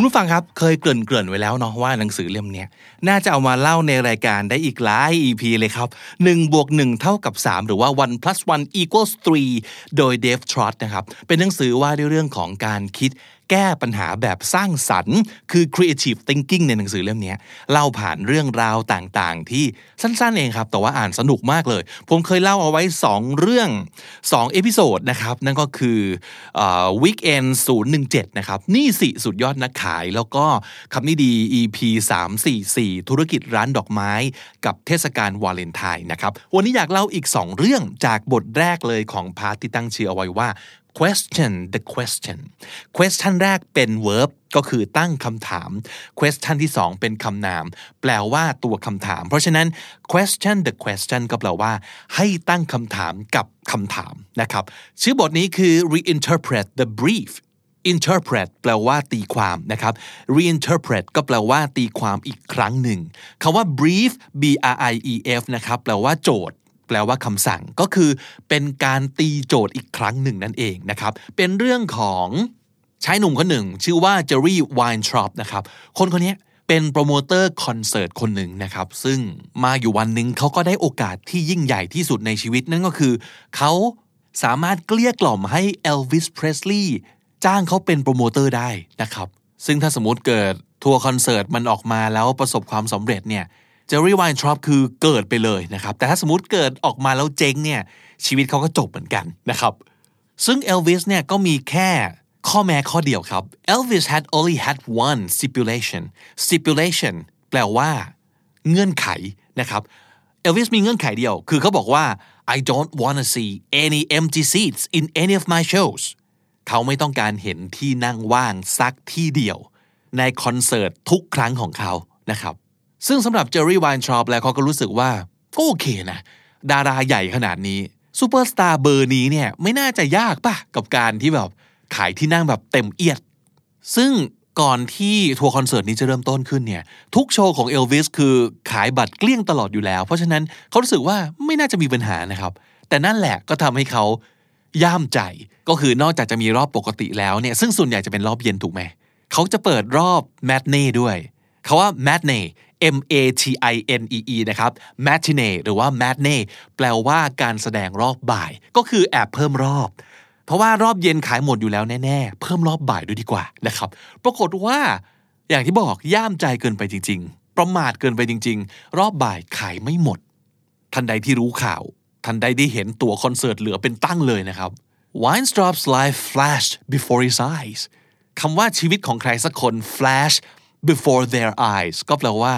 คุณผู้ฟังครับเคยเกริ่นเกริ่นไว้แล้วเนาะว่าหนังสือเล่มนี้น่าจะเอามาเล่าในรายการได้อีกหลาย EP เลยครับ1บวก1เท่ากับ 3 หรือว่า1 plus 1 equals 3 โดย Dave Trott นะครับเป็นหนังสือว่าด้วยเรื่องของการคิด แก้ปัญหาแบบสร้างสรรค์ คือ creative thinking ในหนังสือเล่มนี้เล่าผ่านเรื่องราวต่างๆ ที่สั้นๆเองครับ แต่ว่าอ่านสนุกมากเลย ผมเคยเล่าเอาไว้ 2 เรื่อง2 episode นะครับ นั่นก็คือ weekend 017 นะครับ นี่สิสุดยอดนักขาย แล้วก็คำนี้ดี EP 344 ธุรกิจร้านดอกไม้ กับเทศกาลวาเลนไทน์นะครับ วันนี้อยากเล่าอีก 2 เรื่องจากบทแรกเลยของพาร์ทที่ตั้งชื่อเอาไว้ว่า question the question question แรกเป็น verb ก็คือตั้งคำถาม question ที่2เป็นคำนาม แปลว่าตัวคำถาม เพราะฉะนั้น question the question ก็แปลว่า ให้ตั้งคำถามกับคำถามนะครับ ชื่อบทนี้คือ reinterpret the brief interpret แปลว่าตีความนะครับ reinterpret ก็แปลว่าตีความอีกครั้งหนึ่งคำว่า brief b r i e f นะครับแปลว่าโจทย์ แปลว่าคำสั่งก็คือ เป็นการตีโจทย์อีกครั้งหนึ่งนั่นเองนะครับ เป็นเรื่องของชายหนุ่มคนหนึ่ง ชื่อว่า Jerry Weintraub นะครับ คนคนนี้เป็นโปรโมเตอร์คอนเสิร์ตคนหนึ่งนะครับ ซึ่งมาอยู่วันหนึ่งเขาก็ได้โอกาสที่ยิ่งใหญ่ที่สุดในชีวิตนั่นก็คือเขาสามารถเกลี้ยกล่อมให้ Elvis Presley จ้างเขาเป็นโปรโมเตอร์ได้นะครับ ซึ่งถ้าสมมติเกิดทัวร์คอนเสิร์ตมันออกมาแล้วประสบความสำเร็จเนี่ย Jerry Weintraub คือเกิดไปเลยนะครับ แต่ถ้าสมมติเกิดออกมาแล้วเจ๊งเนี่ยชีวิตเขาก็จบเหมือนกันนะครับ ซึ่งเอลวิสเนี่ยก็มีแค่ข้อแม้ข้อเดียวครับ Elvis had only had one stipulation stipulation แปลว่าเงื่อนไขนะครับเอลวิสมีเงื่อนไขเดียว คือเขาบอกว่า I don't wanna see any empty seats in any of my shows เขาไม่ต้องการเห็นที่นั่งว่างสักที่เดียว ในคอนเสิร์ตทุกครั้งของเขานะครับ ซึ่งสำหรับ Jerry Weintraub แล้วเขาก็รู้สึกว่าก็โอเคนะ ดาราใหญ่ขนาดนี้ซูเปอร์สตาร์เบอร์นี้เนี่ยไม่น่าจะยากป่ะ กับการที่แบบขายที่นั่งแบบเต็มเอี้ยด ซึ่งก่อนที่ทัวร์คอนเสิร์ตนี้จะเริ่มต้นขึ้นเนี่ยทุกโชว์ของเอลวิสคือขายบัตรเกลี้ยงตลอดอยู่แล้ว เพราะฉะนั้นเขารู้สึกว่าไม่น่าจะมีปัญหานะครับ แต่นั่นแหละก็ทำให้เขาย่ามใจ ก็คือนอกจากจะมีรอบปกติแล้วเนี่ยซึ่งส่วนใหญ่จะเป็นรอบเย็นถูกไหมเขาจะเปิดรอบ matinee ด้วยคำว่า matinee M A T I N E E นะครับ matinee หรือว่า matinee แปลว่าการแสดงรอบบ่าย ก็คือแอบเพิ่มรอบ เพราะว่ารอบเย็นขายหมดอยู่แล้วแน่ๆ เพิ่มรอบบ่ายด้วยดีกว่านะครับ ปรากฏว่า อย่างที่บอกย่ามใจเกินไปจริง ๆ ประมาทเกินไปจริง ๆ รอบบ่ายขายไม่หมด ทันใดที่รู้ข่าว ทันใดได้เห็นตั๋วคอนเสิร์ตเหลือเป็นตั้งเลยนะครับ Weinstrop's life flashed before his eyes คำว่าชีวิตของใครสักคน flash before their eyes ก็แปลว่า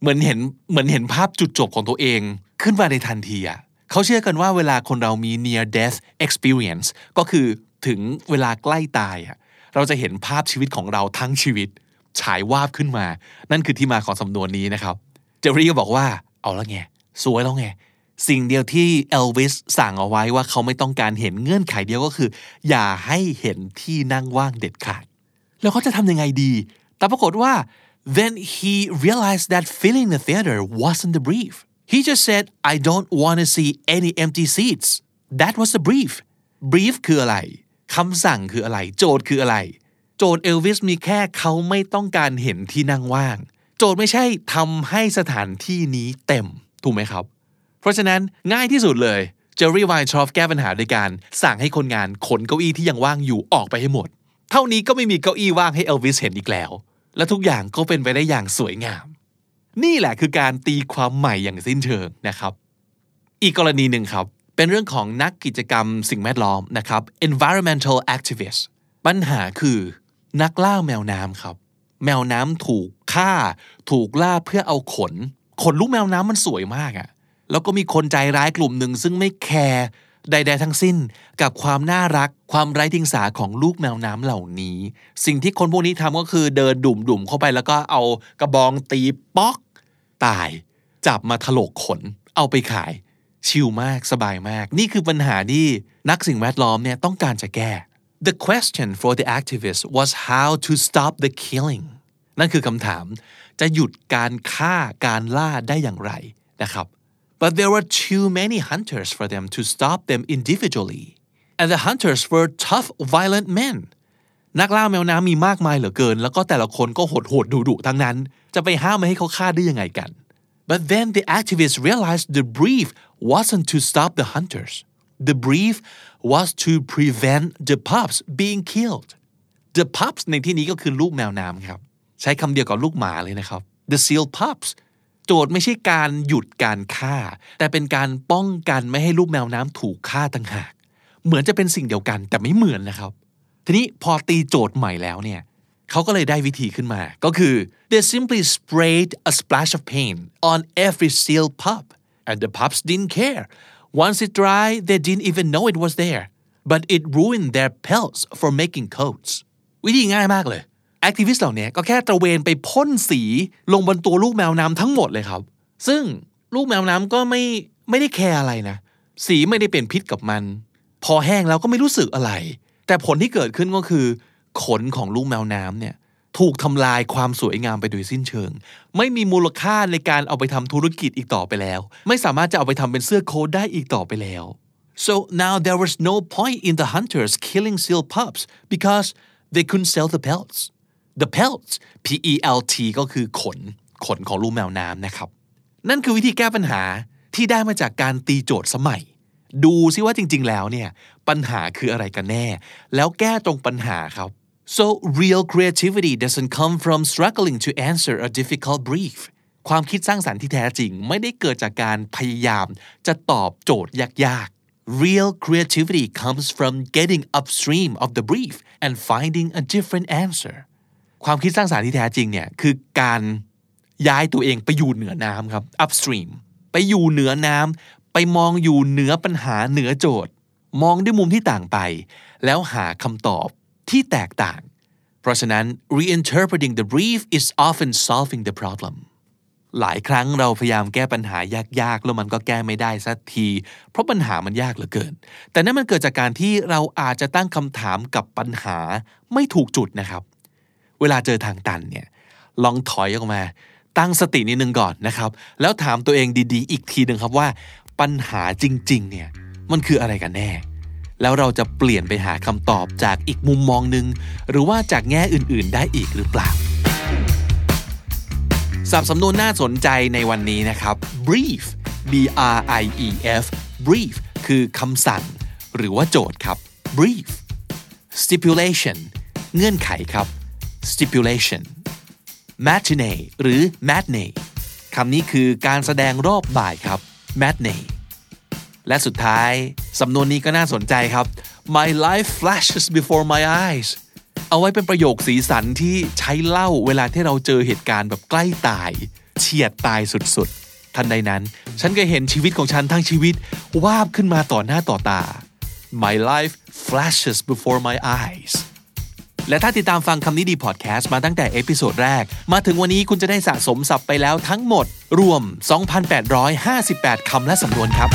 เหมือนเห็นเหมือนเห็นภาพจุดจบของตัวเอง ขึ้นมาในทันทีอะเขาเชื่อกันว่าเวลาคนเรามี near death experience ก็คือถึงเวลาใกล้ตายอะเราจะเห็นภาพชีวิตของเราทั้งชีวิต ฉายวาบขึ้นมา นั่นคือที่มาของสำนวนนี้นะครับ เจอรี่ก็บอกว่าเอาละไงสวยแล้วไงสิ่งเดียวที่เอลวิสสั่งเอาไว้ว่าเขาไม่ต้องการเห็นเงื่อนไขเดียวก็คือ อย่าให้เห็นที่นั่งว่างเด็ดขาด แล้วเขาจะทำยังไงดี แต่ปรากฏว่า then he realized that filling the theater wasn't the brief he just said I don't want to see any empty seats that was the brief brief คืออะไรคำสั่งคืออะไร โจทย์คืออะไร โจทย์เอลวิสมีแค่เขาไม่ต้องการเห็นที่นั่งว่าง โจทย์ไม่ใช่ทำให้สถานที่นี้เต็ม ถูกไหมครับ เพราะฉะนั้นง่ายที่สุดเลยเจอรี่ไวน์ทรอฟแก้ปัญหาด้วยการ สั่งให้คนงานขนเก้าอี้ที่ยังว่างอยู่ออกไปให้หมด เท่านี้ก็ไม่มีเก้าอี้ว่างให้เอลวิสเห็นอีกแล้ว และทุกอย่างก็เป็นไปได้อย่างสวยงาม นี่แหละคือการตีความใหม่อย่างสิ้นเชิงนะครับ อีกกรณีหนึ่งครับ เป็นเรื่องของนักกิจกรรมสิ่งแวดล้อมนะครับ environmental activist ปัญหาคือนักล่าแมวน้ำครับ แมวน้ำถูกฆ่า ถูกล่าเพื่อเอาขน ขนลูกแมวน้ำมันสวยมากอะแล้วก็มีคนใจร้ายกลุ่มหนึ่งซึ่งไม่แคร์ ใด ๆ ทั้งสิ้นกับความน่ารักความไร้ทิงสาของลูกแมวน้ำเหล่านี้ สิ่งที่คนพวกนี้ทำก็คือเดินดุ่มๆเข้าไปแล้วก็เอากระบองตีป๊อกตาย จับมาถลกขน เอาไปขาย ชิลมากสบายมาก นี่คือปัญหาที่นักสิ่งแวดล้อมเนี่ยต้องการจะแก้ The question for the activists was how to stop the killing นั่นคือคำถามจะหยุดการฆ่าการล่าได้อย่างไรนะครับ but there were too many hunters for them to stop them individually and the hunters were tough violent men นักล่าแมวน้ำมีมากมายเหลือเกิน แล้วก็แต่ละคนก็โหดโหดดุดุทั้งนั้น จะไปห้ามไม่ให้เขาฆ่าได้ยังไงกัน but then the activists realized the brief wasn't to stop the hunters the brief was to prevent the pups being killed the pups ในที่นี้ก็คือลูกแมวน้ำครับ ใช้คำเดียวกับลูกหมาเลยนะครับ the seal pups โจทย์ไม่ใช่การหยุดการฆ่า แต่เป็นการป้องกันไม่ให้ลูกแมวน้ำถูกฆ่าต่างหาก เหมือนจะเป็นสิ่งเดียวกันแต่ไม่เหมือนนะครับ ทีนี้พอตีโจทย์ใหม่แล้วเนี่ยเขาก็เลยได้วิธีขึ้นมา ก็คือ they simply sprayed a splash of paint on every seal pup and the pups didn't care once it dried they didn't even know it was there but it ruined their pelts for making coats วิธีง่ายมากเลย activist เหล่านี้ก็แค่ตระเวนไปพ่นสีลงบนตัวลูกแมวน้ำทั้งหมดเลยครับ ซึ่งลูกแมวน้ำก็ไม่ไม่ได้แคร์อะไรนะ สีไม่ได้เป็นพิษกับมัน พอแห้งแล้วก็ไม่รู้สึกอะไร แต่ผลที่เกิดขึ้นก็คือ ขนของลูกแมวน้ำเนี่ยถูกทำลายความสวยงามไปโดยสิ้นเชิง ไม่มีมูลค่าในการเอาไปทำธุรกิจอีกต่อไปแล้ว ไม่สามารถจะเอาไปทำเป็นเสื้อโค้ทได้อีกต่อไปแล้ว so now there was no point in the hunters killing seal pups because they couldn't sell the pelts the pelts P E L T ก็คือขน ขนของลูกแมวน้ำนะครับ นั่นคือวิธีแก้ปัญหาที่ได้มาจากการตีโจทย์สมัย ดูซิว่าจริง ๆ แล้วเนี่ย ปัญหาคืออะไรกันแน่ แล้วแก้ตรงปัญหาครับ so real creativity doesn't come from struggling to answer a difficult brief ความคิดสร้างสรรค์ที่แท้จริง ไม่ได้เกิดจากการพยายามจะตอบโจทย์ยากๆ real creativity comes from getting upstream of the brief and finding a different answer ความคิดสร้างสรรค์ที่แท้จริงเนี่ยคือการย้ายตัวเองไปอยู่เหนือน้ำครับ upstream ไปอยู่เหนือน้ำไปมองอยู่เหนือปัญหาเหนือโจทย์ มองด้วยมุมที่ต่างไป แล้วหาคำตอบที่แตกต่าง เพราะฉะนั้น reinterpreting the brief is often solving the problem หลายครั้งเราพยายามแก้ปัญหายากๆ แล้วมันก็แก้ไม่ได้สักที เพราะปัญหามันยากเหลือเกิน แต่นั่นมันเกิดจากการที่เราอาจจะตั้งคำถามกับปัญหาไม่ถูกจุดนะครับ เวลาเจอทางตันเนี่ยลองถอยออกมา ตั้งสตินิดนึงก่อนนะครับ แล้วถามตัวเองดีๆ อีกทีหนึ่งครับว่า ปัญหาจริงๆเนี่ยมันคืออะไรกันแน่ แล้วเราจะเปลี่ยนไปหาคำตอบจากอีกมุมมองหนึ่งหรือว่าจากแง่อื่นๆ ได้อีกหรือเปล่าสับสำนวนน่าสนใจในวันนี้นะครับ brief b r i e f brief คือคำสั่ง หรือว่าโจทย์ครับ brief stipulation เงื่อนไขครับ stipulation matinee หรือ matinee คำนี้คือการแสดงรอบบ่ายครับ matinee และสุดท้ายสำนวนนี้ก็น่าสนใจครับ my life flashes before my eyes เอาไว้เป็นประโยคสีสันที่ใช้เล่าเวลาที่เราเจอเหตุการณ์แบบใกล้ตายเฉียดตายสุดๆ ทันใดนั้น ฉันก็เห็นชีวิตของฉันทั้งชีวิตวาบขึ้นมาต่อหน้าต่อตา my life flashes before my eyes และถ้าติดตามฟังคำนี้ดีพอดแคสต์มาตั้งแต่ episode แรก มาถึงวันนี้คุณจะได้สะสมศัพท์ไปแล้วทั้งหมด รวม 2,858 คำและสำนวนครับ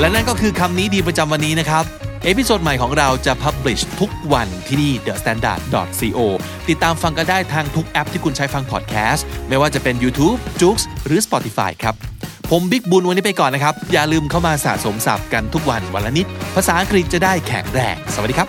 และนั่นก็คือคำนี้ดีประจำวันนี้นะครับ episode ใหม่ของเราจะ publish ทุกวันที่นี่ The Standard co ติดตามฟังกันได้ทางทุกแอปที่คุณใช้ฟังพอดแคสต์ไม่ว่าจะเป็น YouTube, j o o x หรือ Spotify ครับผมบิ๊กบุญวันนี้ไปก่อนนะครับ อย่าลืมเข้ามาสะสมศัพท์กันทุกวันวันละนิด ภาษาอังกฤษจะได้แข็งแรง สวัสดีครับ